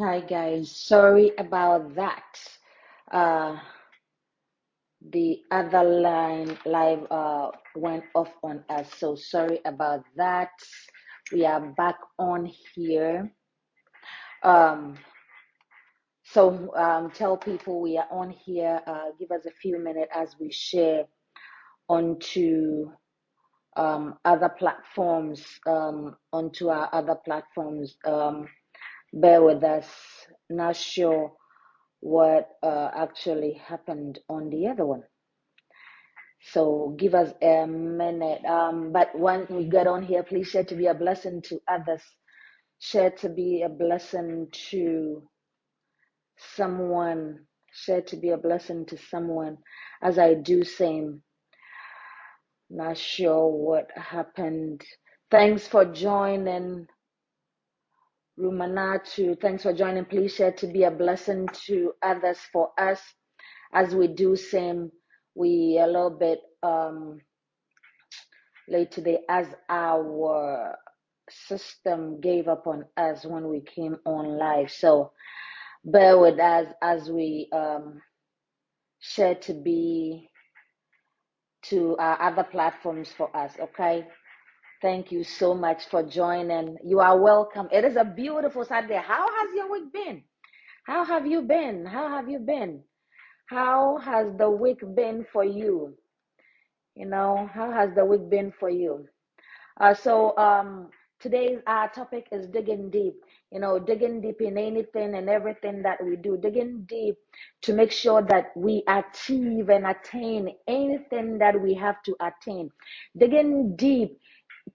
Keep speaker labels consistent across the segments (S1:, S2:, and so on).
S1: Hi guys, sorry about that. Uh, the other line live uh went off on us, so sorry about that. We are back on here. Um, so um, tell people we are on here. Uh, give us a few minutes as we share onto um other platforms, um, onto our other platforms. Um, bear with us. Not sure what uh, actually happened on the other one. So give us a minute. Um, but when we get on here, please share to be a blessing to others. Share to be a blessing to someone. Share to be a blessing to someone. As I do same. Not sure what happened. Thanks for joining, Rumanatu. Thanks for joining. Please share to be a blessing to others for us. As we do same, we a little bit um late today as our system gave up on us when we came on live. So bear with us as we um, share to be to our other platforms for us. Okay. Thank you so much for joining. You are welcome. It is a beautiful Saturday. How has your week been? How have you been? How have you been? How has the week been for you? You know, how has the week been for you? Uh, so um, today's our topic is digging deep. You know, digging deep in anything and everything that we do, digging deep to make sure that we achieve and attain anything that we have to attain. Digging deep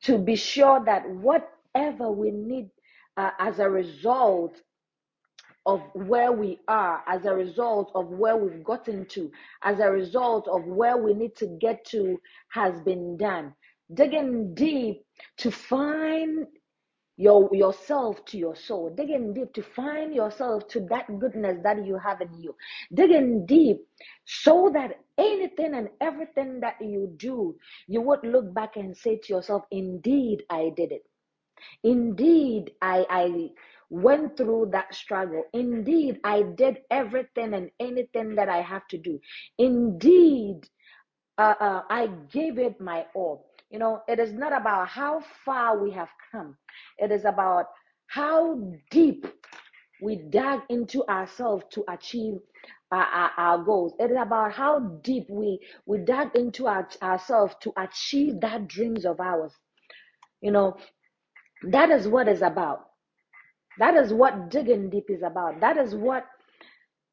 S1: to be sure that whatever we need uh, as a result of where we are, as a result of where we've gotten to, as a result of where we need to get to, has been done. Digging deep to find your yourself to your soul digging deep to find yourself to that goodness that you have in you digging deep so that anything and everything that you do you would look back and say to yourself indeed i did it Indeed, I, I went through that struggle. Indeed, I did everything and anything that I have to do. Indeed, uh, uh, I gave it my all. You know, it is not about how far we have come, it is about how deep we dug into ourselves to achieve our, our, our goals. It is about how deep we, we dug into our, ourselves to achieve that dreams of ours. You know, that is what is about. That is what digging deep is about. That is what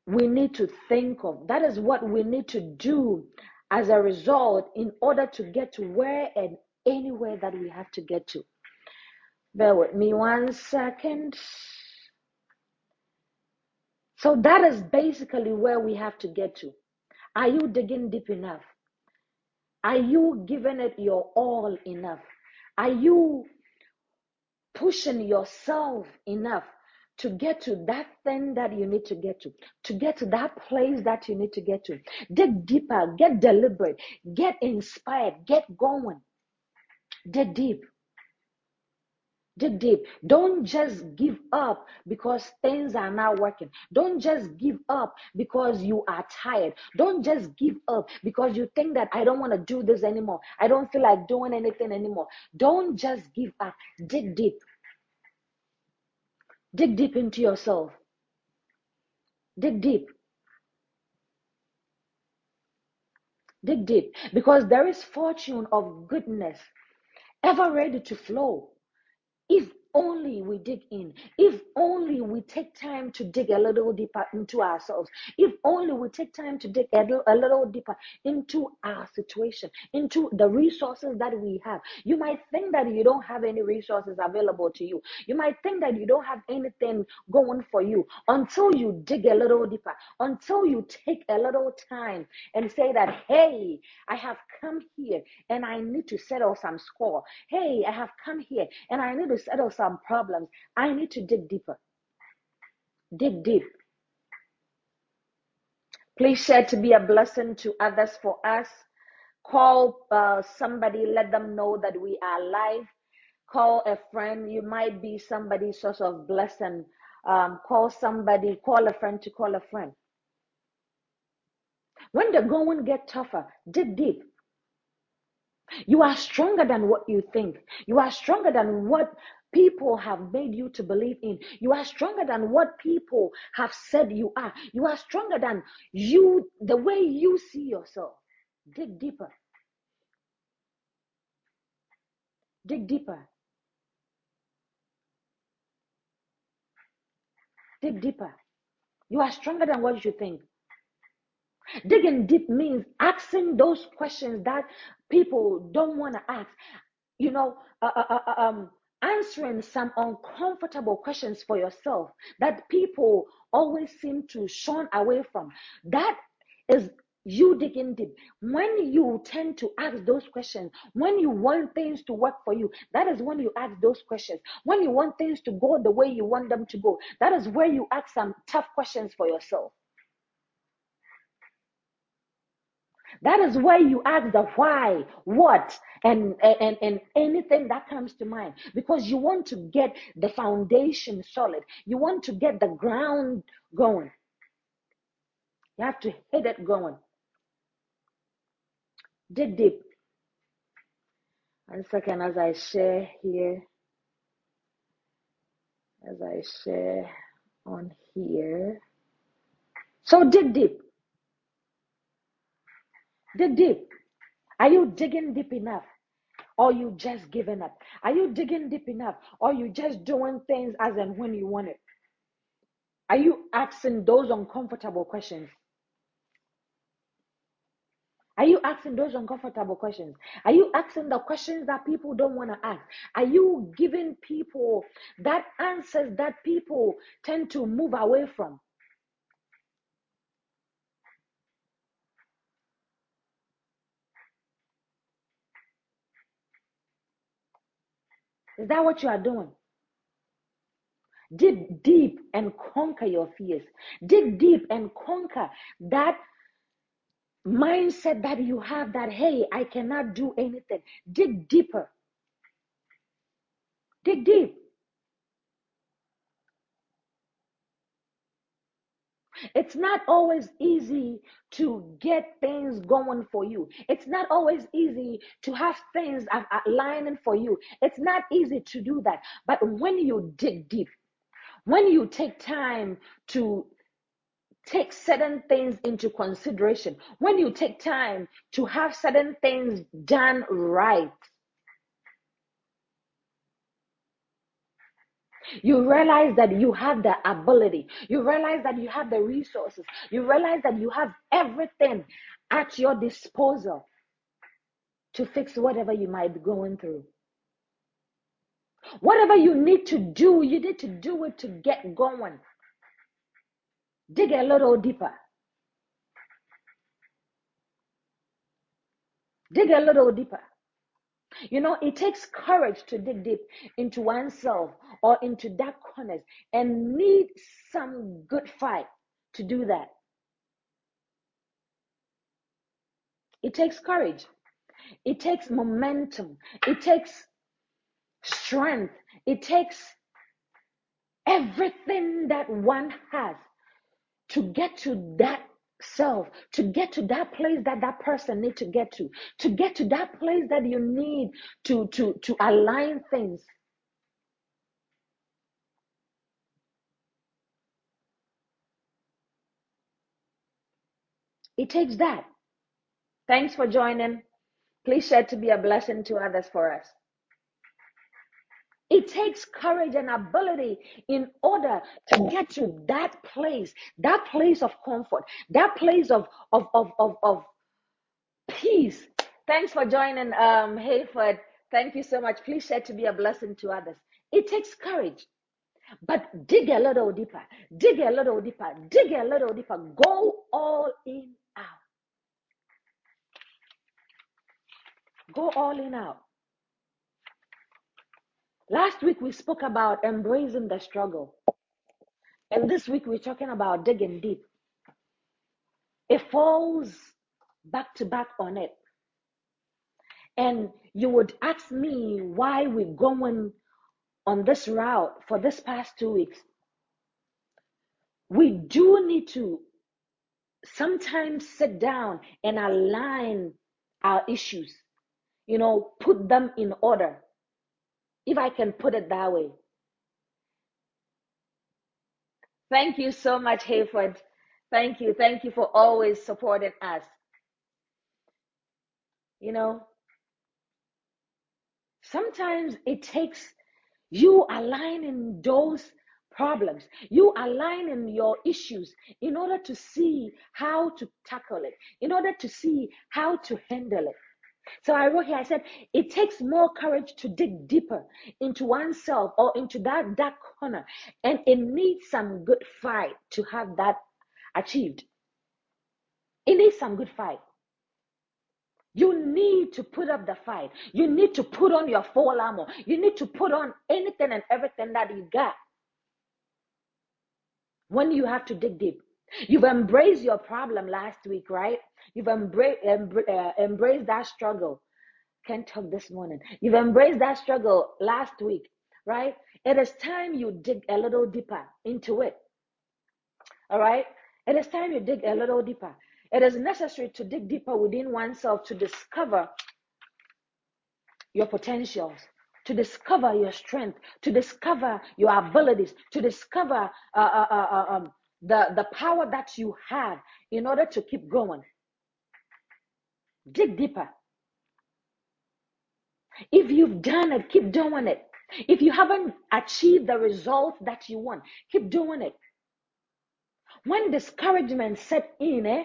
S1: we need to think of. That is what we need to do as a result in order to get to where and anywhere that we have to get to. Bear with me one second. So, that is basically where we have to get to. Are you digging deep enough? Are you giving it your all enough? Are you pushing yourself enough to get to that thing that you need to get to, to get to that place that you need to get to. Dig deeper, get deliberate, get inspired, get going. Dig deep. Dig deep. Don't just give up because things are not working. Don't just give up because you are tired. Don't just give up because you think that I don't want to do this anymore. I don't feel like doing anything anymore. Don't just give up. Dig deep. Dig deep into yourself. Dig deep. Dig deep. Because there is fortune of goodness ever ready to flow. If only we dig in, if only we take time to dig a little deeper into ourselves, if only we take time to dig a little, deeper into our situation, into the resources that we have. You might think that you don't have any resources available to you. You might think that you don't have anything going for you until you dig a little deeper, until you take a little time and say that, hey, I have come here and I need to settle some score. Hey, I have come here and I need to settle some problems. I need to dig deeper. Dig deep. Please share to be a blessing to others for us. Call uh, somebody, let them know that we are alive. Call a friend. You might be somebody's source of blessing um, call somebody, call a friend to call a friend. When the going get tougher, dig deep. You are stronger than what you think. You are stronger than what people have made you to believe in. You are stronger than what people have said you are. You are stronger than you, the way you see yourself. Dig deeper. Dig deeper. Dig deeper. You are stronger than what you think. Digging deep means asking those questions that people don't want to ask. You know, uh, uh, uh, um, answering some uncomfortable questions for yourself that people always seem to shun away from. That is you digging deep. When you tend to ask those questions, when you want things to work for you, that is when you ask those questions. When you want things to go the way you want them to go, that is where you ask some tough questions for yourself. That is where you ask the why, what, and, and, and anything that comes to mind because you want to get the foundation solid. You want to get the ground going. You have to hit it going. Dig deep. One second as I share here, as I share on here. So dig deep. Dig deep. Are you digging deep enough? Or you just giving up? Are you digging deep enough? Or you just doing things as and when you want it? Are you asking those uncomfortable questions? Are you asking those uncomfortable questions? Are you asking the questions that people don't want to ask? Are you giving people that answers that people tend to move away from? Is that what you are doing? Dig deep and conquer your fears. Dig deep and conquer that mindset that you have that, hey, I cannot do anything. Dig deeper. Dig deep. It's not always easy to get things going for you. It's not always easy to have things aligning for you. It's not easy to do that. But when you dig deep, when you take time to take certain things into consideration, when you take time to have certain things done right, You realize that you have the ability. You realize that you have the resources. You realize that you have everything at your disposal to fix whatever you might be going through. Whatever you need to do, you need to do it to get going. Dig a little deeper. Dig a little deeper. You know, it takes courage to dig deep into oneself or into dark corners and need some good fight to do that. It takes courage. It takes momentum. It takes strength. It takes everything that one has to get to that self, to get to that place that that person need to get to, to get to that place that you need to to to align things. It takes that. Thanks for joining. Please share to be a blessing to others for us. It takes courage and ability in order to get to that place, that place of comfort, that place of of of of, of peace. Thanks for joining, um, Hayford. Thank you so much. Please share to be a blessing to others. It takes courage, but dig a little deeper, dig a little deeper, dig a little deeper. Go all in out. Go all in out. Last week we spoke about embracing the struggle. And this week we're talking about digging deep. It falls back to back on it. And you would ask me why we're going on this route for this past two weeks. we do need to sometimes sit down and align our issues, you know, put them in order, if I can put it that way. Thank you so much, Hayford. Thank you. Thank you for always supporting us. You know, sometimes it takes you aligning those problems, you aligning your issues in order to see how to tackle it, in order to see how to handle it. So I wrote here, I said, it takes more courage to dig deeper into oneself or into that dark corner. And it needs some good fight to have that achieved. It needs some good fight. You need to put up the fight. You need to put on your full armor. You need to put on anything and everything that you got when you have to dig deep. You've embraced your problem last week, right? You've embraced, embra- uh, embraced that struggle. Can't talk this morning. You've embraced that struggle last week, right? It is time you dig a little deeper into it. All right? It is time you dig a little deeper. It is necessary to dig deeper within oneself to discover your potentials, to discover your strength, to discover your abilities, to discover uh, uh, uh, uh, um, the, the power that you have in order to keep going. Dig deeper. If you've done it, keep doing it. If you haven't achieved the result that you want, keep doing it. When discouragement set in, eh,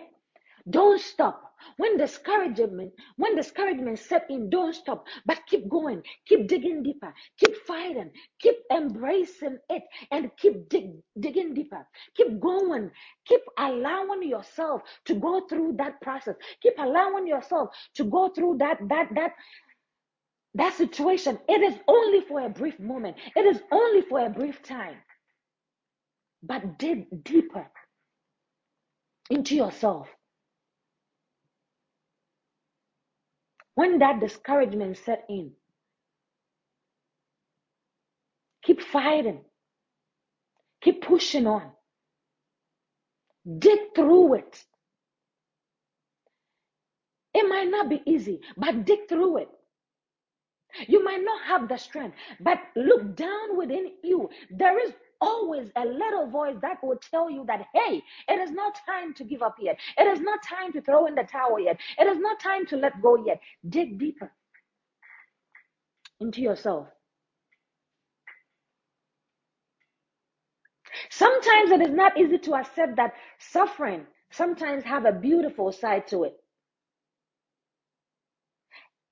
S1: don't stop. When discouragement, when discouragement set in, don't stop, but keep going, keep digging deeper, keep fighting, keep embracing it, and keep dig, digging deeper. Keep going, keep allowing yourself to go through that process. Keep allowing yourself to go through that that that that situation. It is only for a brief moment. It is only for a brief time. But dig deeper into yourself. When that discouragement set in, keep fighting, keep pushing on, dig through it. It might not be easy, but dig through it. You might not have the strength, but look down within you. There is always a little voice that will tell you that, hey, it is not time to give up yet. It is not time to throw in the towel yet. It is not time to let go yet. Dig deeper into yourself. Sometimes it is not easy to accept that suffering sometimes have a beautiful side to it.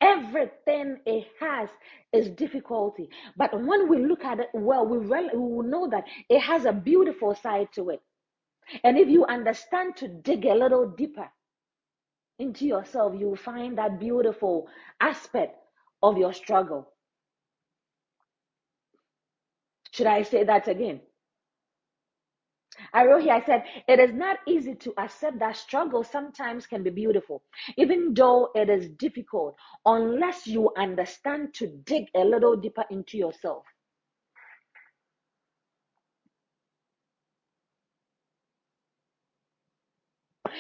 S1: Everything it has is difficulty. But when we look at it well, we, we will know that it has a beautiful side to it. And if you understand to dig a little deeper into yourself, you will find that beautiful aspect of your struggle. Should I say that again? I wrote here, I said, it is not easy to accept that struggle sometimes can be beautiful, even though it is difficult, unless you understand to dig a little deeper into yourself.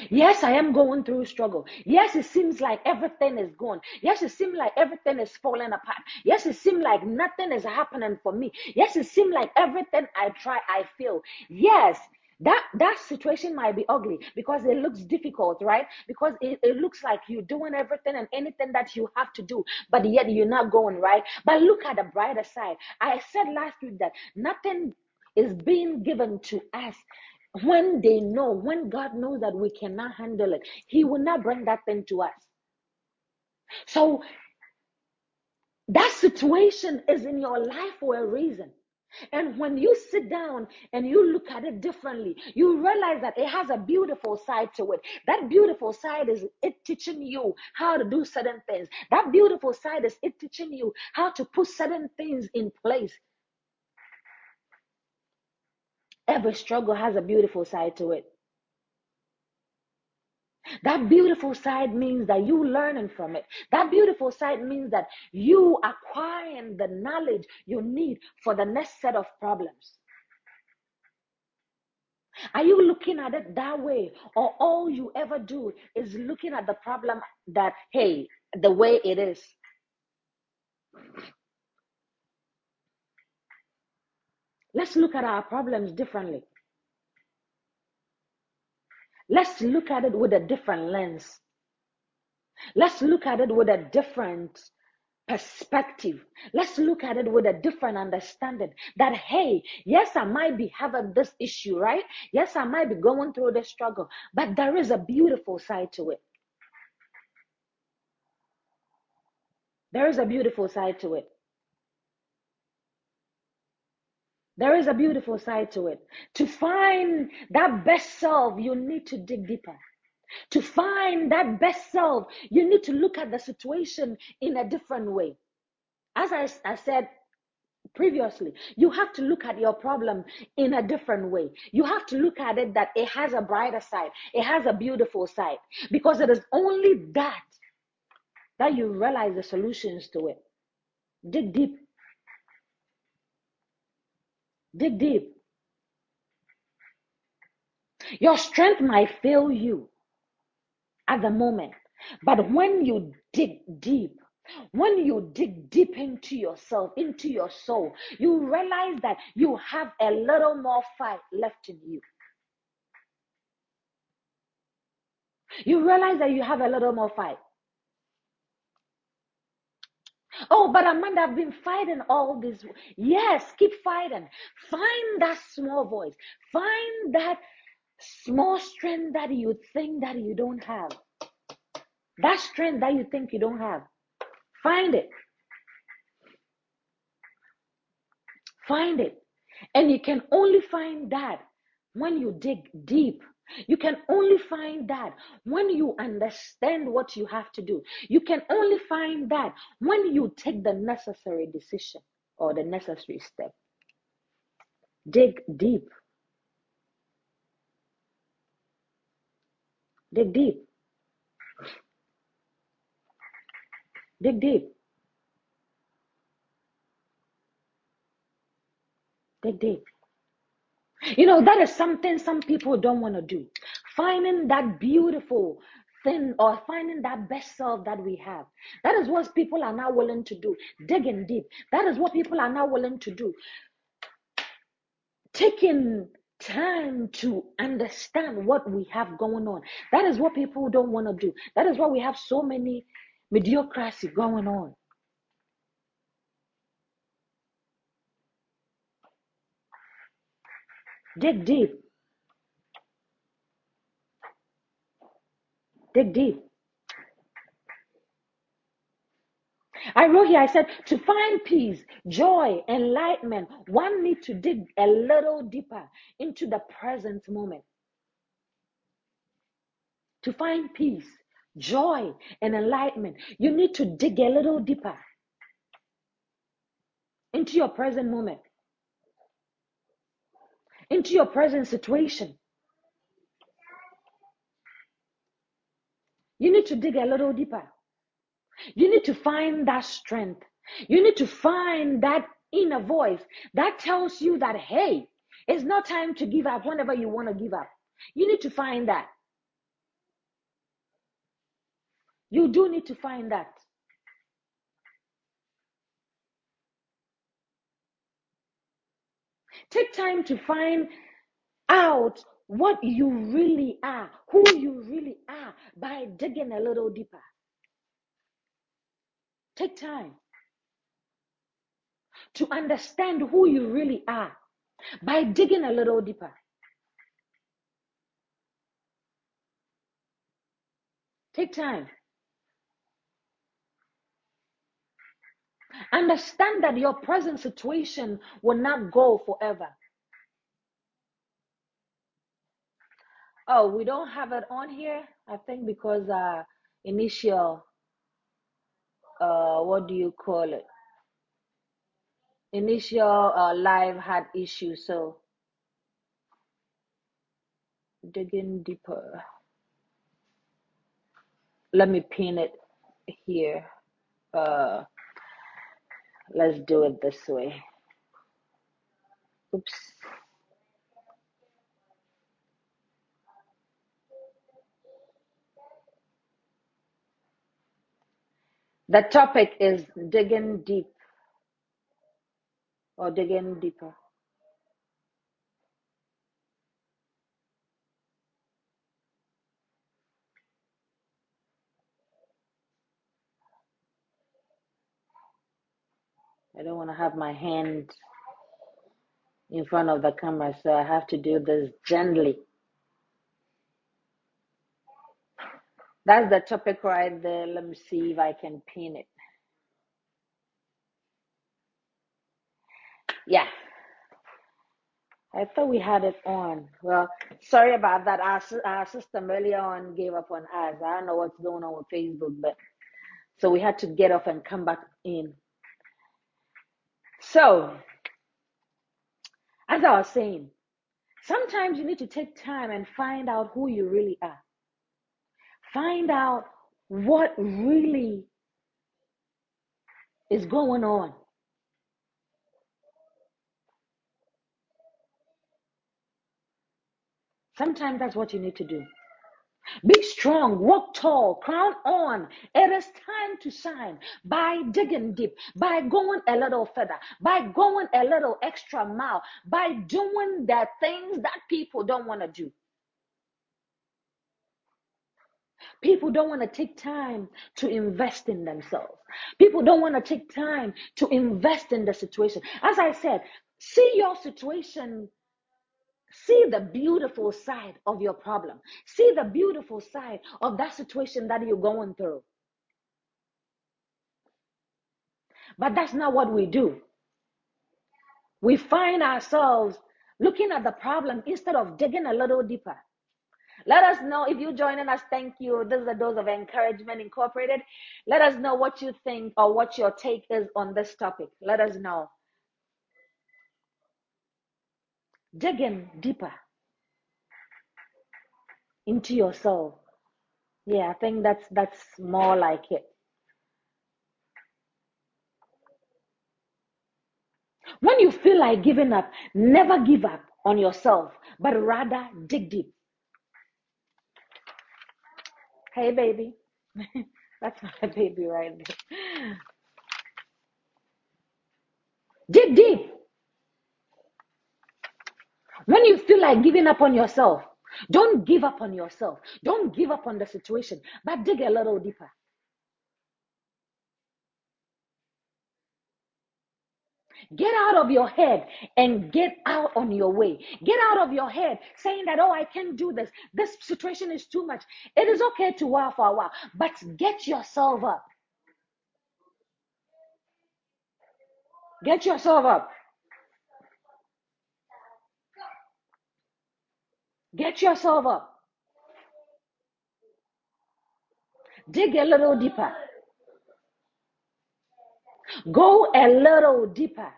S1: Yes, I am going through struggle. Yes, it seems like everything is gone. Yes, it seems like everything is falling apart. Yes, it seems like nothing is happening for me. Yes, it seems like everything I try, I fail. Yes, that that situation might be ugly because it looks difficult, right? Because it, it looks like you're doing everything and anything that you have to do, but yet you're not going right. But look at the brighter side. I said last week that nothing is being given to us when they know, when God knows that we cannot handle it, He will not bring that thing to us. So that situation is in your life for a reason. And when you sit down and you look at it differently, you realize that it has a beautiful side to it. That beautiful side is it teaching you how to do certain things. That beautiful side is it teaching you how to put certain things in place. Every struggle has a beautiful side to it. That beautiful side means that you learning from it. That beautiful side means that you acquiring the knowledge you need for the next set of problems. Are you looking at it that way? Or all you ever do is looking at the problem that, hey, the way it is? Let's look at our problems differently. Let's look at it with a different lens. Let's look at it with a different perspective. Let's look at it with a different understanding that, hey, yes, I might be having this issue, right? Yes, I might be going through this struggle, but there is a beautiful side to it. There is a beautiful side to it. There is a beautiful side to it. To find that best self, you need to dig deeper. To find that best self, you need to look at the situation in a different way. As I, I said previously, you have to look at your problem in a different way. You have to look at it that it has a brighter side, it has a beautiful side, because it is only that that you realize the solutions to it. Dig deep, dig deep. Your strength might fail you at the moment, but when you dig deep, when you dig deep into yourself, into your soul, you realize that you have a little more fight left in you. You realize that you have a little more fight. Oh, but Amanda, I've been fighting all this. Yes, keep fighting. Find that small voice. Find that small strength that you think that you don't have. That strength that you think you don't have. Find it. Find it. And you can only find that when you dig deep. You can only find that when you understand what you have to do. You can only find that when you take the necessary decision or the necessary step. Dig deep. Dig deep. Dig deep. Dig deep. You know, that is something some people don't want to do. Finding that beautiful thing or finding that best self that we have. That is what people are now willing to do. Digging deep. That is what people are now willing to do. Taking time to understand what we have going on. That is what people don't want to do. That is why we have so many mediocrity going on. Dig deep. Dig deep. I wrote here, I said, to find peace, joy, enlightenment, one needs to dig a little deeper into the present moment. To find peace, joy, and enlightenment, you need to dig a little deeper into your present moment, into your present situation. You need to dig a little deeper. You need to find that strength. You need to find that inner voice that tells you that, hey, it's not time to give up whenever you want to give up. You need to find that. You do need to find that. Take time to find out what you really are, who you really are, by digging a little deeper. Take time to understand who you really are by digging a little deeper. Take time. Understand that your present situation will not go forever. Oh, we don't have it on here, I think, because uh initial uh what do you call it? Initial uh live had issues, so digging deeper. Let me pin it here. Uh Let's do it this way. Oops. The topic is digging deep or digging deeper. I don't want to have my hand in front of the camera, so I have to do this gently. That's the topic right there. Let me see if I can pin it. Yeah, I thought we had it on. Well, sorry about that. Our, our system earlier on gave up on us. I don't know what's going on with Facebook, but so we had to get off and come back in. So, as I was saying, sometimes you need to take time and find out who you really are. Find out what really is going on. Sometimes that's what you need to do. Be strong, walk tall, crown on. It is time to shine by digging deep, by going a little further, by going a little extra mile, by doing the things that people don't want to do. People don't want to take time to invest in themselves. People don't want to take time to invest in the situation. As I said, see your situation See the beautiful side of your problem. See the beautiful side of that situation that you're going through. But that's not what we do. We find ourselves looking at the problem instead of digging a little deeper. Let us know if you're joining us. Thank you. This is a dose of encouragement incorporated. Let us know what you think or what your take is on this topic. Let us know. Digging deeper into yourself. Yeah, I think that's that's more like it. When you feel like giving up, never give up on yourself, but rather dig deep. Hey, baby. That's my baby right there. Dig deep. When you feel like giving up on yourself, don't give up on yourself. Don't give up on the situation, but dig a little deeper. Get out of your head and get out on your way. Get out of your head saying that, oh, I can't do this. This situation is too much. It is okay to wow for a while, but get yourself up. Get yourself up. Get yourself up. Dig a little deeper. Go a little deeper.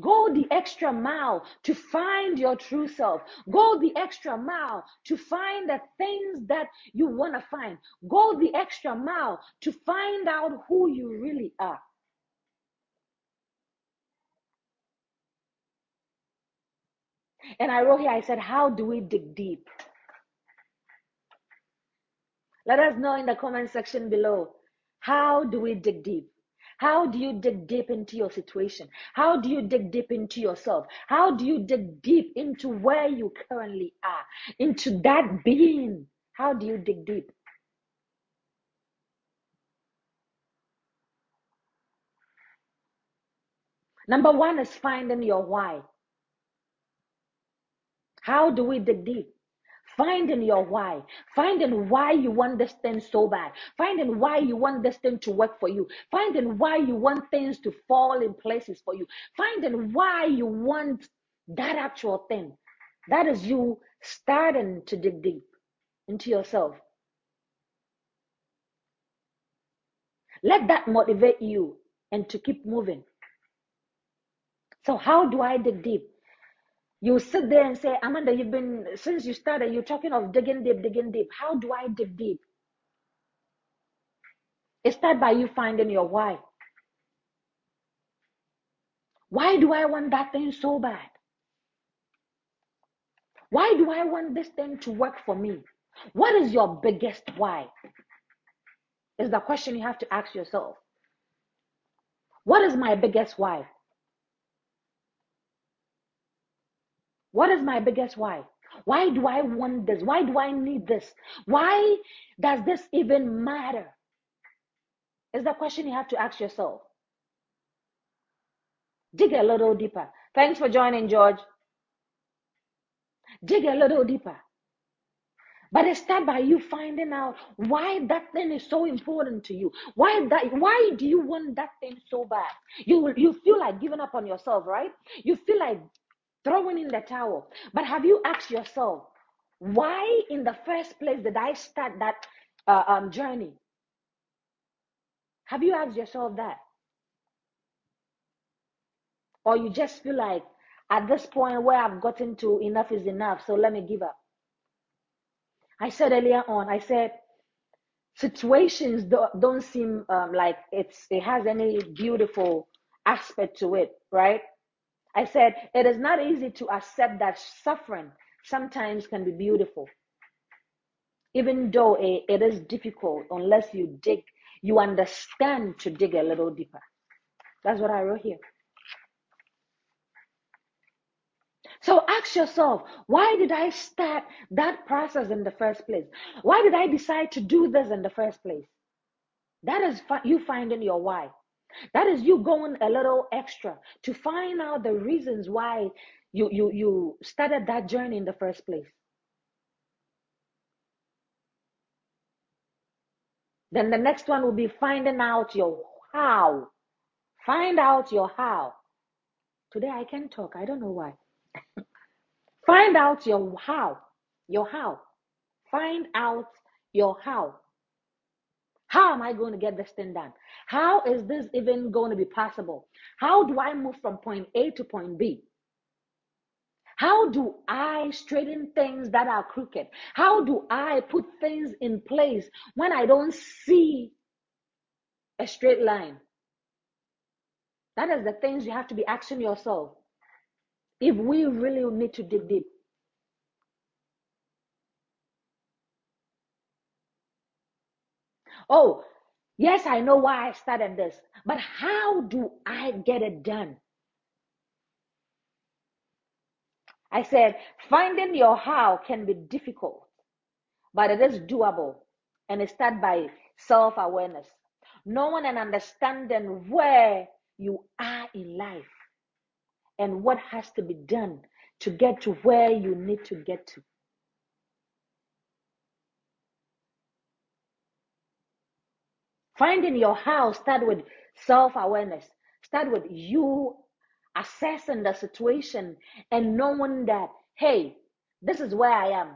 S1: Go the extra mile to find your true self. Go the extra mile to find the things that you want to find. Go the extra mile to find out who you really are. And I wrote here, I said, How do we dig deep? Let us know in the comment section below. How do we dig deep? How do you dig deep into your situation? How do you dig deep into yourself? How do you dig deep into where you currently are? Into that being? How do you dig deep? Number one is finding your why. How do we dig deep? Finding your why. Finding why you want this thing so bad. Finding why you want this thing to work for you. Finding why you want things to fall in places for you. Finding why you want that actual thing. That is you starting to dig deep into yourself. Let that motivate you and to keep moving. So, how do I dig deep? You sit there and say, Amanda, you've been, since you started, you're talking of digging deep, digging deep. How do I dig deep? It starts by you finding your why. Why do I want that thing so bad? Why do I want this thing to work for me? What is your biggest why? Is the question you have to ask yourself. What is my biggest why? What is my biggest why? Why do I want this? Why do I need this? Why does this even matter? Is the question you have to ask yourself. Dig a little deeper. Thanks for joining, George. Dig a little deeper. But it by you finding out why that thing is so important to you. Why that why do you want that thing so bad? You you feel like giving up on yourself, right? You feel like throwing in the towel. But have you asked yourself, why in the first place did I start that uh, um, journey? Have you asked yourself that? Or you just feel like at this point where I've gotten to enough is enough, so let me give up. I said earlier on, I said situations don't, seem um, like it's it has any beautiful aspect to it, right? I said it is not easy to accept that suffering sometimes can be beautiful, even though it, it is difficult unless you dig, you understand to dig a little deeper. That's what I wrote here. So ask yourself, why did I start that process in the first place? Why did I decide to do this in the first place? That is fi- you finding your why. That is you going a little extra to find out the reasons why you you you started that journey in the first place. Then the next one will be finding out your how. Find out your how. Today I can talk. I don't know why. Find out your how. Your how. Find out your how. How am I going to get this thing done? How is this even going to be possible? How do I move from point A to point B? How do I straighten things that are crooked? How do I put things in place when I don't see a straight line? That is the things you have to be asking yourself. If we really need to dig deep. Oh, yes, I know why I started this, but how do I get it done? I said, finding your how can be difficult, but it is doable. And it starts by self awareness, knowing and understanding where you are in life and what has to be done to get to where you need to get to. Finding your how start with self-awareness. Start with you assessing the situation and knowing that, hey, this is where I am.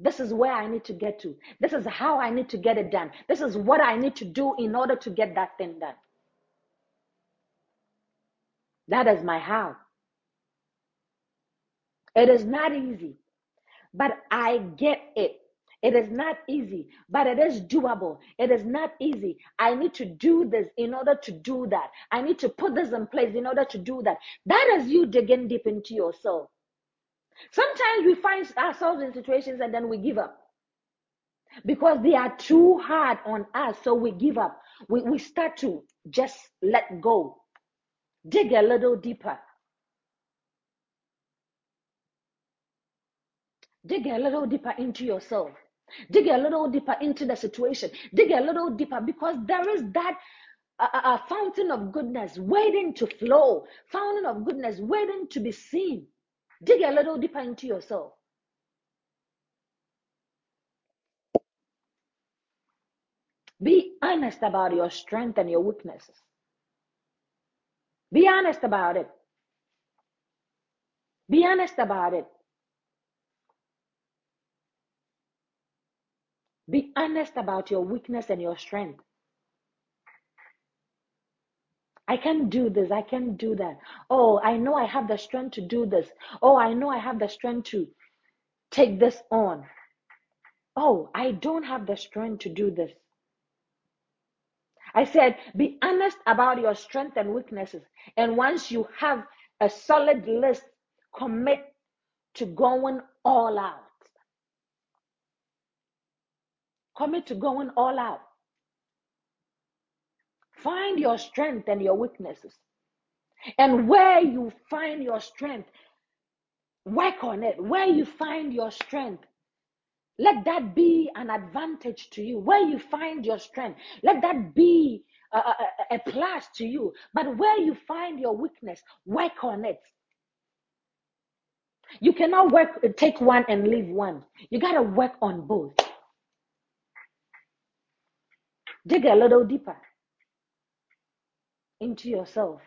S1: This is where I need to get to. This is how I need to get it done. This is what I need to do in order to get that thing done. That is my how. It is not easy. But I get it. It is not easy, but it is doable. It is not easy. I need to do this in order to do that. I need to put this in place in order to do that. That is you digging deep into yourself. Sometimes we find ourselves in situations and then we give up because they are too hard on us. So we give up. We, we start to just let go, dig a little deeper, dig a little deeper into yourself. Dig a little deeper into the situation. Dig a little deeper because there is that a a fountain of goodness waiting to flow, fountain of goodness waiting to be seen. Dig a little deeper into yourself. Be honest about your strength and your weaknesses. Be honest about it. Be honest about it. Be honest about your weakness and your strength. I can do this. I can do that. Oh, I know I have the strength to do this. Oh, I know I have the strength to take this on. Oh, I don't have the strength to do this. I said, be honest about your strengths and weaknesses. And once you have a solid list, commit to going all out. Commit to going all out. Find your strength and your weaknesses. And where you find your strength, work on it. Where you find your strength, let that be an advantage to you. Where you find your strength, let that be a, a, a plus to you. But where you find your weakness, work on it. You cannot work, take one and leave one. You got to work on both. Dig a little deeper into yourself.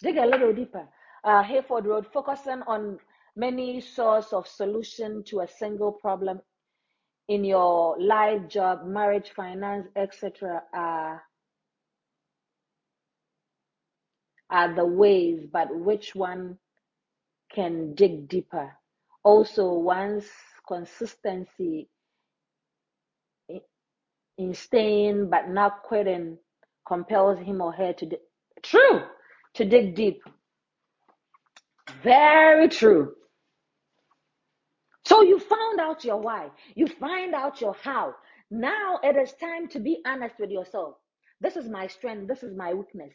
S1: Dig a little deeper. Uh, Hayford Road, focusing on many source of solution to a single problem in your life, job, marriage, finance, etc. Are, the ways, but which one can dig deeper? Also, one's consistency in in staying but not quitting compels him or her to di- true to dig deep. Very true. So you found out your why. You find out your how. Now it is time to be honest with yourself. This is my strength. This is my weakness.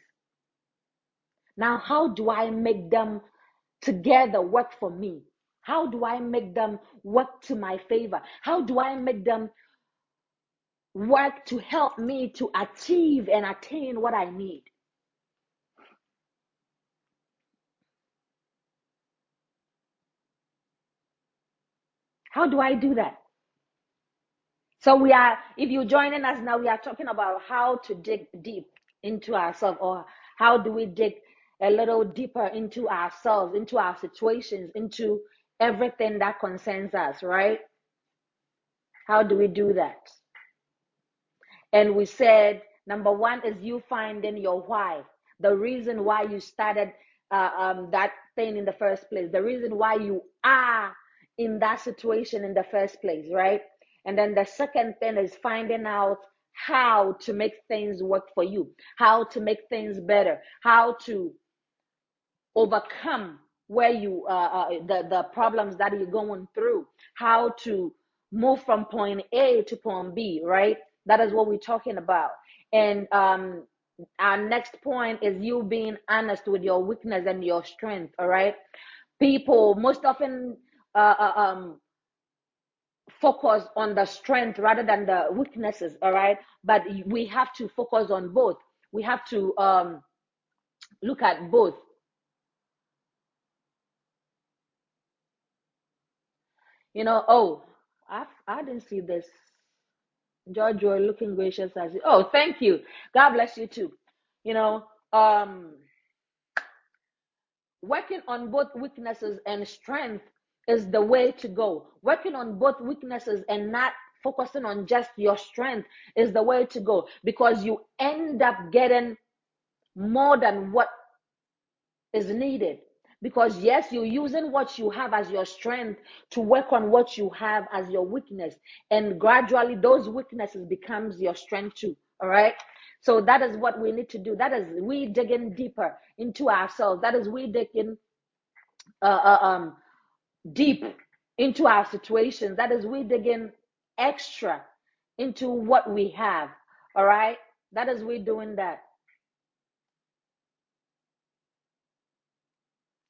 S1: Now, how do I make them together work for me? How do I make them work to my favor? How do I make them work to help me to achieve and attain what I need? How do I do that? So we are, if you're joining us now, we are talking about how to dig deep into ourselves or how do we dig a little deeper into ourselves, into our situations, into everything that concerns us, right? How do we do that? And we said, number one is you finding your why, the reason why you started uh, um, that thing in the first place, the reason why you are in that situation in the first place, right? And then the second thing is finding out how to make things work for you, how to make things better, how to overcome where you uh, uh, the the problems that you're going through how to move from point a to point b right? That is what we're talking about. And um our next point is you being honest with your weakness and your strength all right? People most often uh, uh, um focus on the strength rather than the weaknesses all right? But we have to focus on both. We have to um look at both You know, oh, I I didn't see this. George, you're looking gracious as you. Oh, thank you. God bless you too. You know, um, working on both weaknesses and strength is the way to go. Working on both weaknesses and not focusing on just your strength is the way to go because you end up getting more than what is needed because yes you're using what you have as your strength to work on what you have as your weakness. And gradually those weaknesses becomes your strength too all right? So that is what we need to do. That is we digging deeper into ourselves. That is we digging uh, uh, um deep into our situations. That is we digging extra into what we have all right? That is we doing that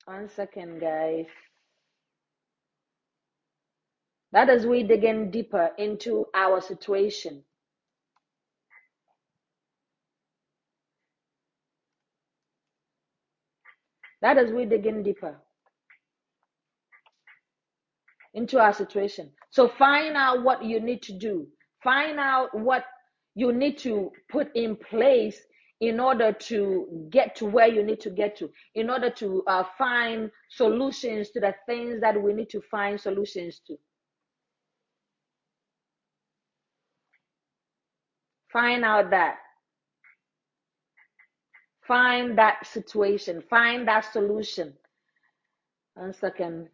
S1: one second guys That is we dig in deeper into our situation. That is we dig in deeper into our situation. So find out what you need to do. Find out what you need to put in place in order to get to where you need to get to, in order to uh, find solutions to the things that we need to find solutions to. Find out that. Find that situation. Find that solution. One second.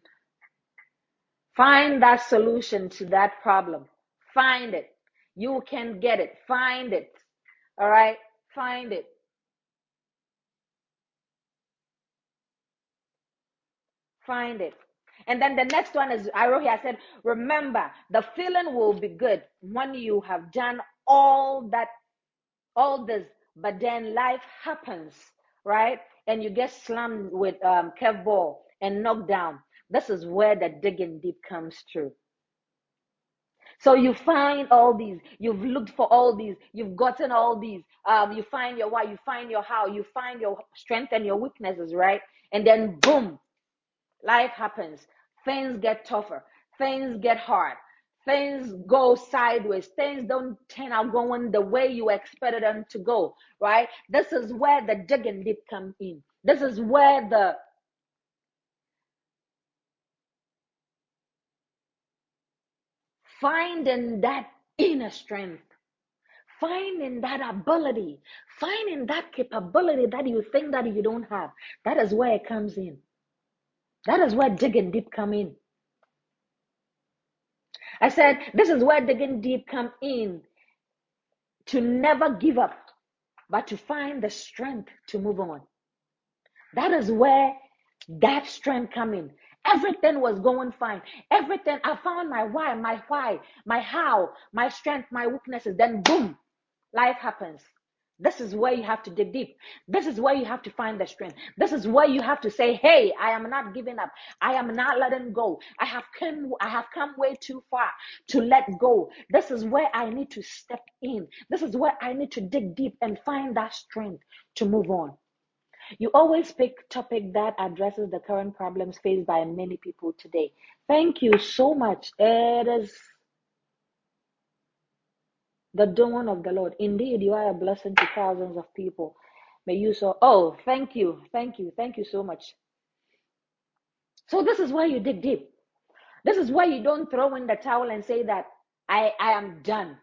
S1: Find that solution to that problem. Find it. You can get it. Find it. All right? Find it. Find it. And then the next one is I wrote here, I said, remember, the feeling will be good when you have done all that, all this, but then life happens, right? And you get slammed with um curveball and knocked down. This is where the digging deep comes through. So you find all these, you've looked for all these, you've gotten all these. Um, you find your why, you find your how, you find your strength and your weaknesses, right? And then boom, life happens. Things get tougher, things get hard, things go sideways, things don't turn out going the way you expected them to go, right? This is where the digging deep come in. This is where the finding that inner strength. Finding that ability. Finding that capability that you think that you don't have. That is where it comes in. That is where digging deep come in. I said this is where digging deep come in. To never give up but to find the strength to move on. That is where that strength come in everything was going fine everything i found my why my why my how my strength my weaknesses then boom life happens. This is where you have to dig deep. This is where you have to find the strength. This is where you have to say, "Hey, I am not giving up. I am not letting go. I have come I have come way too far to let go. This is where I need to step in. This is where I need to dig deep and find that strength to move on." You always pick topic that addresses the current problems faced by many people today. Thank you so much. It is the dawn of the Lord. Indeed, you are a blessing to thousands of people. May you so. Oh, thank you, thank you, thank you so much. So this is why you dig deep. This is why you don't throw in the towel and say that I I am done.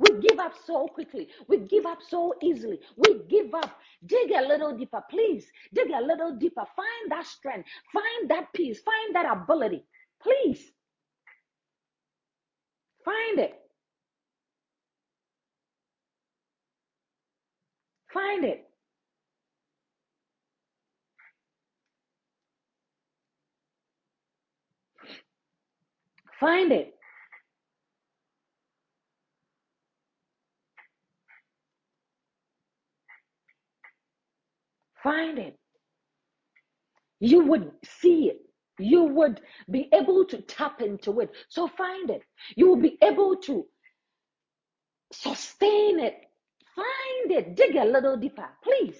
S1: We give up so quickly. We give up so easily. We give up. Dig a little deeper, please. Dig a little deeper. Find that strength. Find that peace. Find that ability. Please find it. Find it. Find it. Find it. you would see it. You would be able to tap into it. So find it. You will be able to sustain it. Find it. Dig a little deeper, please.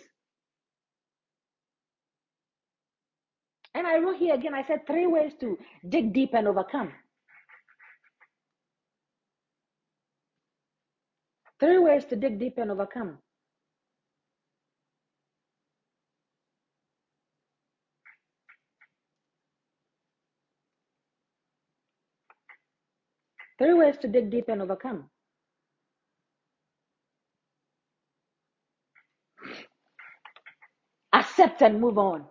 S1: And I wrote here again, I said three ways to dig deep and overcome. Three ways to dig deep and overcome. Three ways to dig deep and overcome. Accept and move on.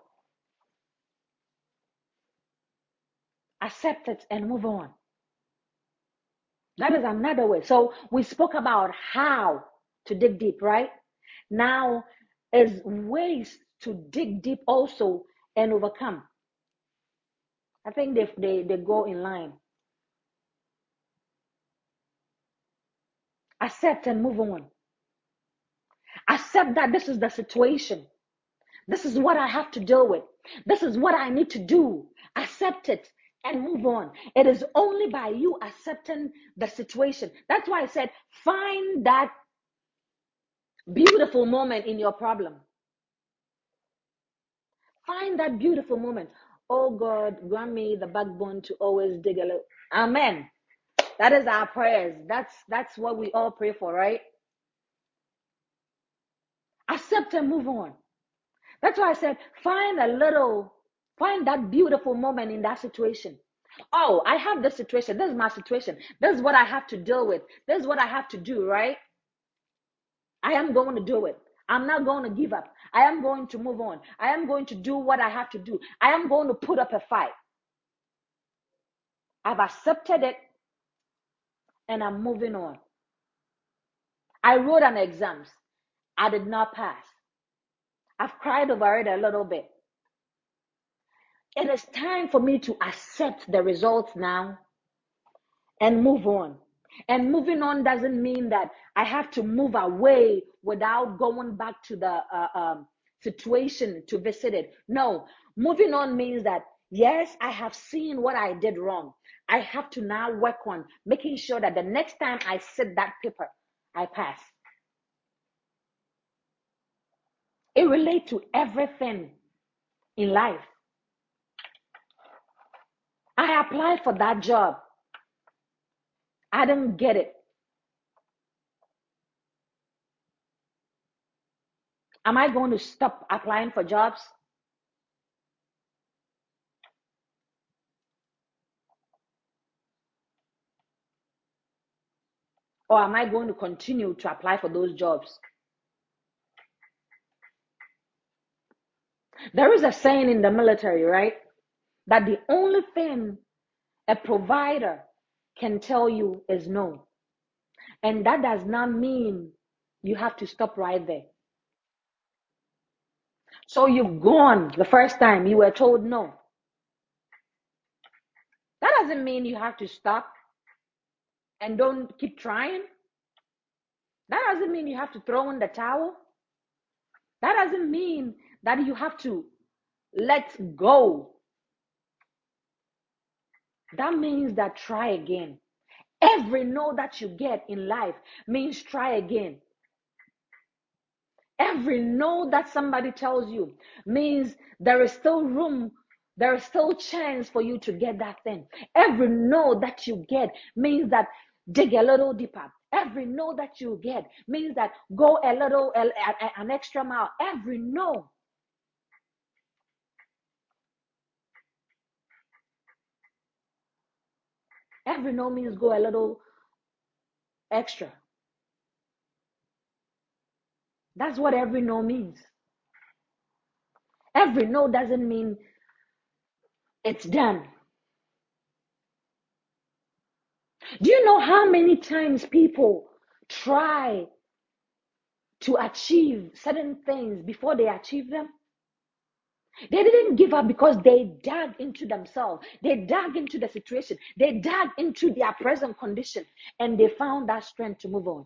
S1: Accept it and move on. That is another way. So we spoke about how to dig deep, right? Now is ways to dig deep also and overcome. I think they, they, they go in line. Accept and move on. Accept that this is the situation. This is what I have to deal with. This is what I need to do. Accept it and move on. It is only by you accepting the situation. That's why I said, find that beautiful moment in your problem. Find that beautiful moment. Oh God, grant me the backbone to always dig a little. Amen. That is our prayers. That's that's what we all pray for, right? Accept and move on. That's why I said find a little, find that beautiful moment in that situation. Oh, I have this situation. This is my situation. This is what I have to deal with. This is what I have to do, right? I am going to do it. I'm not going to give up. I am going to move on. I am going to do what I have to do. I am going to put up a fight. I've accepted it and I'm moving on. I wrote an exams. I did not pass. I've cried over it a little bit. It is time for me to accept the results now and move on. And moving on doesn't mean that I have to move away without going back to the uh, um, situation to visit it. No, moving on means that yes, I have seen what I did wrong. I have to now work on making sure that the next time I sit that paper, I pass. It relates to everything in life. I applied for that job. I didn't get it. Am I going to stop applying for jobs? Or am I going to continue to apply for those jobs? There is a saying in the military, right? That the only thing a provider can tell you is no. And that does not mean you have to stop right there. So you've gone the first time, you were told no. That doesn't mean you have to stop and don't keep trying. That doesn't mean you have to throw in the towel. That doesn't mean that you have to let go. That means that try again. Every no that you get in life means try again. Every no that somebody tells you means there is still room, there is still chance for you to get that thing. Every no that you get means that dig a little deeper. Every no that you get means that go a little, a- a- an extra mile. Every no. Every no means go a little extra. That's what every no means. Every no doesn't mean it's done. Do you know how many times people try to achieve certain things before they achieve them? They didn't give up because they dug into themselves. They dug into the situation. They dug into their present condition and they found that strength to move on.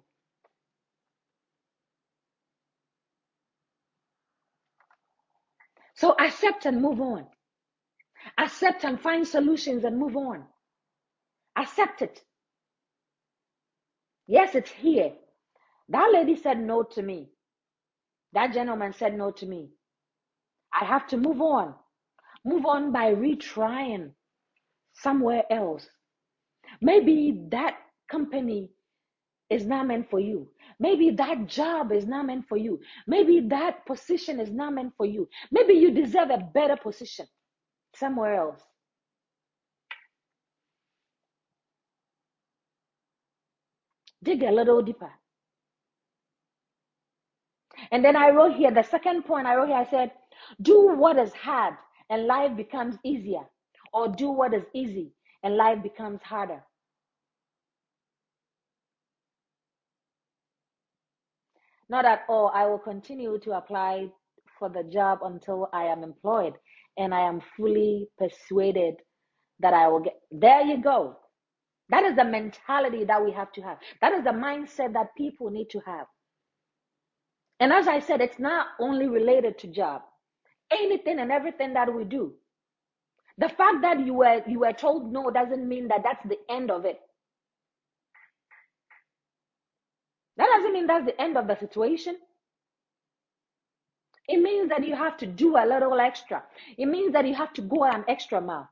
S1: So accept and move on. Accept and find solutions and move on. Accept it. Yes, it's here. That lady said no to me. That gentleman said no to me. I have to move on. Move on by retrying somewhere else. Maybe that company is not meant for you. Maybe that job is not meant for you. Maybe that position is not meant for you. Maybe you deserve a better position somewhere else. Dig a little deeper. And then I wrote here, the second point I wrote here, I said, do what is hard and life becomes easier, or do what is easy and life becomes harder. Not at all. I will continue to apply for the job until I am employed and I am fully persuaded that I will get. There you go. That is the mentality that we have to have. That is the mindset that people need to have. And as I said, it's not only related to job. Anything and everything that we do. The fact that you were you were told no doesn't mean that that's the end of it. That doesn't mean that's the end of the situation. It means that you have to do a little extra. It means that you have to go an extra mile.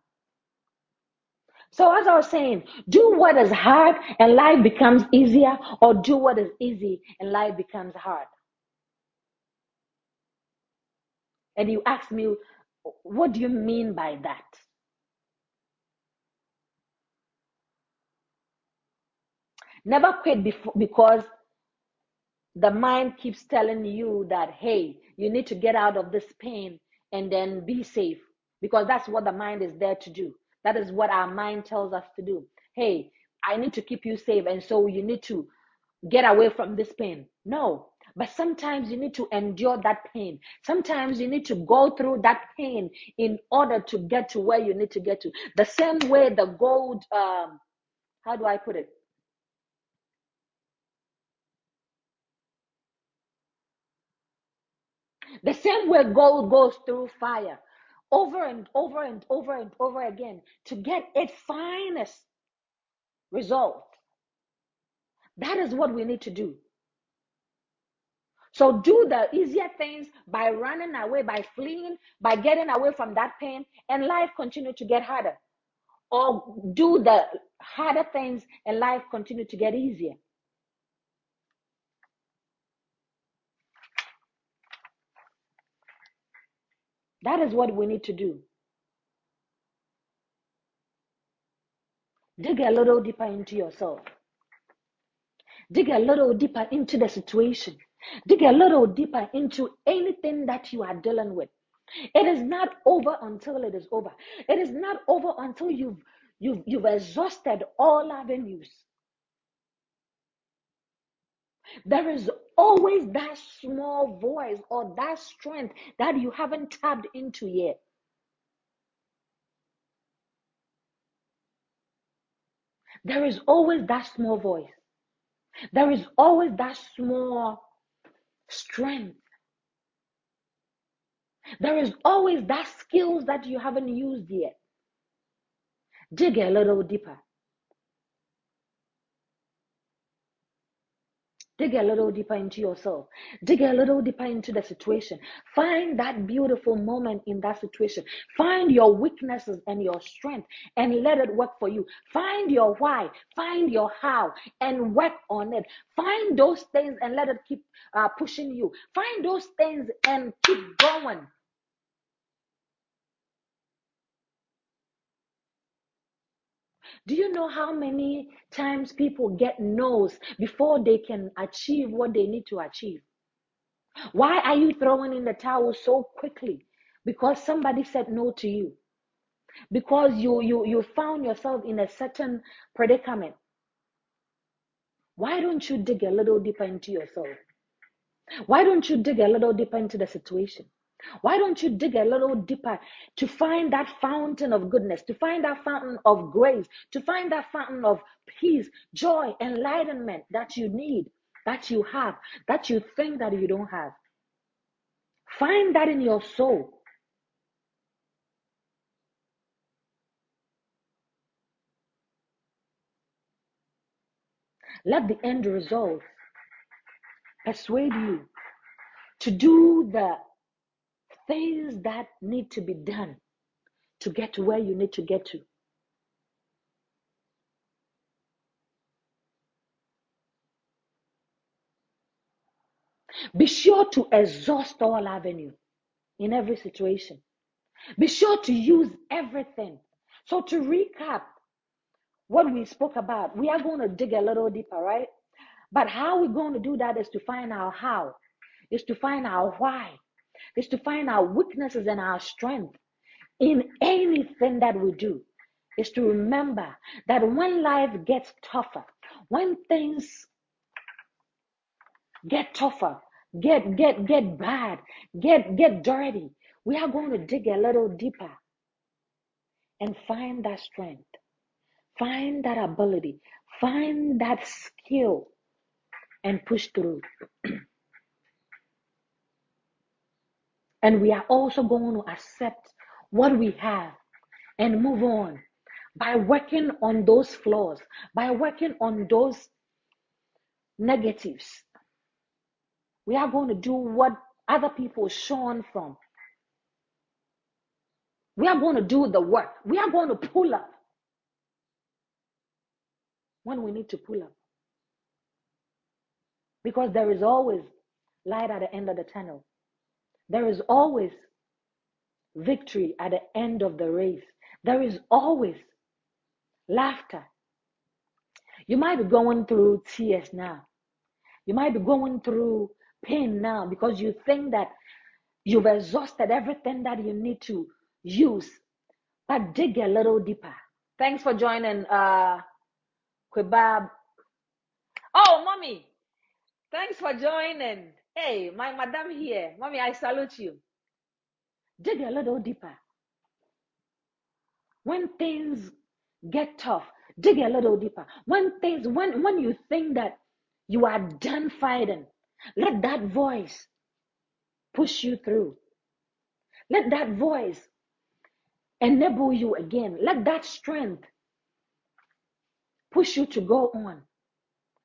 S1: So, as I was saying, do what is hard and life becomes easier, or do what is easy and life becomes hard. And you ask me, what do you mean by that? Never quit before, because the mind keeps telling you that, hey, you need to get out of this pain and then be safe, because that's what the mind is there to do. That is what our mind tells us to do. Hey, I need to keep you safe, and so you need to get away from this pain. No, But sometimes you need to endure that pain. Sometimes you need to go through that pain in order to get to where you need to get to. The same way the gold, um, how do I put it? The same way gold goes through fire over and over and over and over again to get its finest result. That is what we need to do. So do the easier things by running away, by fleeing, by getting away from that pain, and life continue to get harder. Or do the harder things and life continue to get easier. That is what we need to do. Dig a little deeper into yourself. Dig a little deeper into the situation. Dig a little deeper into anything that you are dealing with. It is not over until it is over. It is not over until you've you've you've exhausted all avenues. There is always that small voice or that strength that you haven't tapped into yet. There is always that small voice. There is always that small strength. There is always that skills that you haven't used yet. Dig a little deeper. Dig a little deeper into yourself. Dig a little deeper into the situation. Find that beautiful moment in that situation. Find your weaknesses and your strength and let it work for you. Find your why. Find your how and work on it. Find those things and let it keep uh, pushing you. Find those things and keep going. Do you know how many times people get no's before they can achieve what they need to achieve? Why are you throwing in the towel so quickly? Because somebody said no to you. Because you you you found yourself in a certain predicament. Why don't you dig a little deeper into yourself? Why don't you dig a little deeper into the situation? Why don't you dig a little deeper to find that fountain of goodness, to find that fountain of grace, to find that fountain of peace, joy, enlightenment that you need, that you have, that you think that you don't have? Find that in your soul. Let the end result persuade you to do the things that need to be done to get to where you need to get to. Be sure to exhaust all avenue in every situation. Be sure to use everything. So to recap what we spoke about, we are going to dig a little deeper, right? But how we're going to do that is to find our how, is to find our why, is to find our weaknesses and our strength in anything that we do. Is to remember that when life gets tougher, when things get tougher, get get get bad, get get dirty, we are going to dig a little deeper and find that strength, find that ability, find that skill and push through. And we are also going to accept what we have and move on by working on those flaws, by working on those negatives. We are going to do what other people shun from. We are going to do the work. We are going to pull up when we need to pull up. Because there is always light at the end of the tunnel. There is always victory at the end of the race. There is always laughter. You might be going through tears now. You might be going through pain now because you think that you've exhausted everything that you need to use. But dig a little deeper. Thanks for joining, uh. Oh, mommy, thanks for joining. Hey, my madam here. Mommy, I salute you. Dig a little deeper. When things get tough, dig a little deeper. When things, when when you think that you are done fighting, let that voice push you through. Let that voice enable you again. Let that strength push you to go on.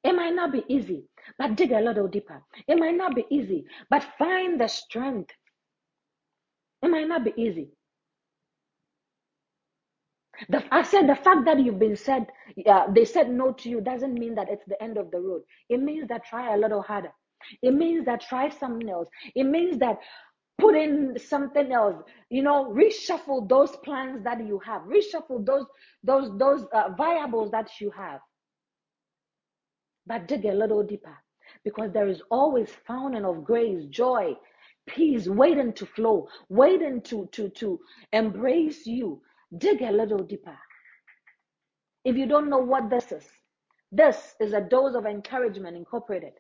S1: It might not be easy, but dig a little deeper. It might not be easy, but find the strength. It might not be easy. The, I said the fact that you've been said, uh, they said no to you doesn't mean that it's the end of the road. It means that try a little harder. It means that try something else. It means that put in something else. You know, reshuffle those plans that you have. Reshuffle those those those uh, variables that you have. But dig a little deeper because there is always fountain of grace, joy, peace waiting to flow, waiting to to to embrace you. Dig a little deeper. If you don't know what this is, this is a dose of encouragement incorporated.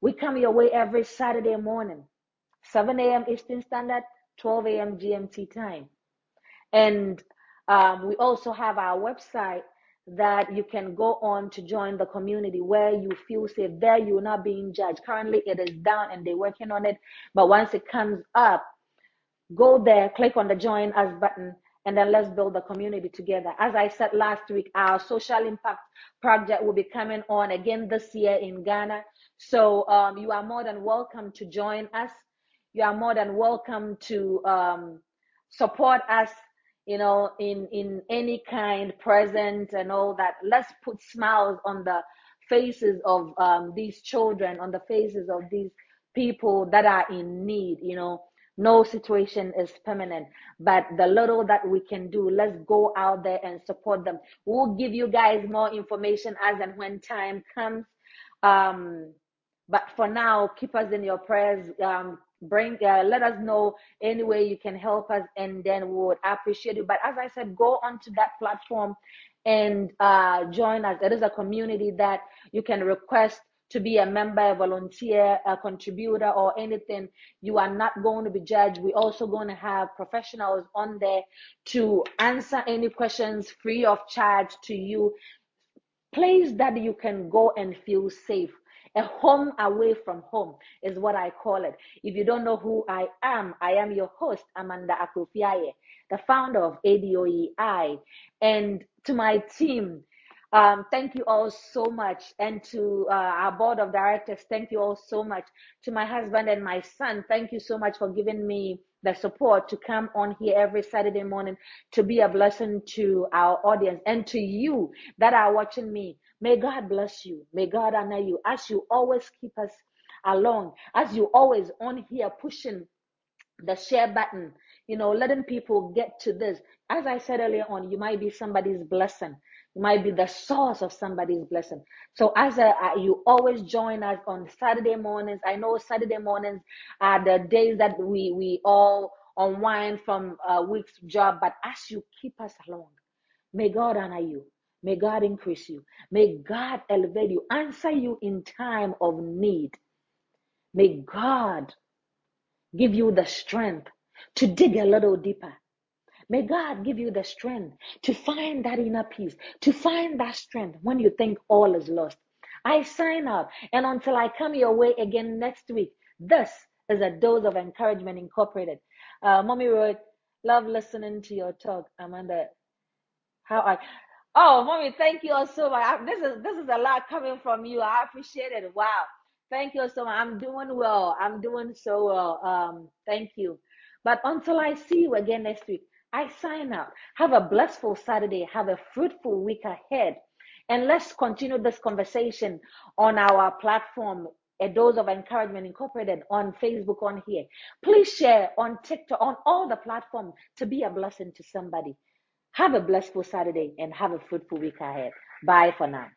S1: We come your way every Saturday morning, 7 a.m. Eastern Standard, 12 a.m. GMT time. And um, we also have our website that you can go on to join the community where you feel safe. There, you're not being judged. Currently, it is down and they're working on it. But once it comes up, Go there, click on the join us button, and then let's build the community together. As I said last week, our social impact project will be coming on again this year in Ghana. So um, you are more than welcome to join us. You are more than welcome to um, support us you know in in any kind present and all that let's put smiles on the faces of um, these children on the faces of these people that are in need you know no situation is permanent, but the little that we can do, let's go out there and support them. We'll give you guys more information as and when time comes. Um, but for now, keep us in your prayers. Um, bring, uh, let us know any way you can help us, and then we would appreciate it. But as I said, go onto that platform and uh, join us. It is a community that you can request to be a member, a volunteer, a contributor, or anything, you are not going to be judged. We're also going to have professionals on there to answer any questions free of charge to you place that you can go and feel safe. A home away from home is what I call it. If you don't know who I am, I am your host, Amanda Akufiaye, the founder of ADOEI. And to my team, um, thank you all so much. And to uh, our board of directors, thank you all so much. To my husband and my son, thank you so much for giving me the support to come on here every Saturday morning to be a blessing to our audience and to you that are watching me. May God bless you. May God honor you as you always keep us along, as you always on here pushing the share button, you know, letting people get to this. As I said earlier on, you might be somebody's blessing. You might be the source of somebody's blessing. So as a, uh, you always join us on Saturday mornings. I know Saturday mornings are the days that we we all unwind from a week's job, but as you keep us along, may God honor you. May God increase you. May God elevate you, answer you in time of need. May God give you the strength to dig a little deeper. May God give you the strength to find that inner peace, to find that strength when you think all is lost. I sign up, and until I come your way again next week, this is a dose of encouragement incorporated. Uh, Mommy wrote, Love listening to your talk, Amanda. How I oh mommy, thank you all so much. This is this is a lot coming from you. I appreciate it. Wow. Thank you so much. I'm doing well. I'm doing so well. Um, thank you. But until I see you again next week, I sign out. Have a blissful Saturday. Have a fruitful week ahead. And let's continue this conversation on our platform, A Dose of Encouragement Incorporated on Facebook, on here. Please share on TikTok, on all the platforms to be a blessing to somebody. Have a blissful Saturday and have a fruitful week ahead. Bye for now.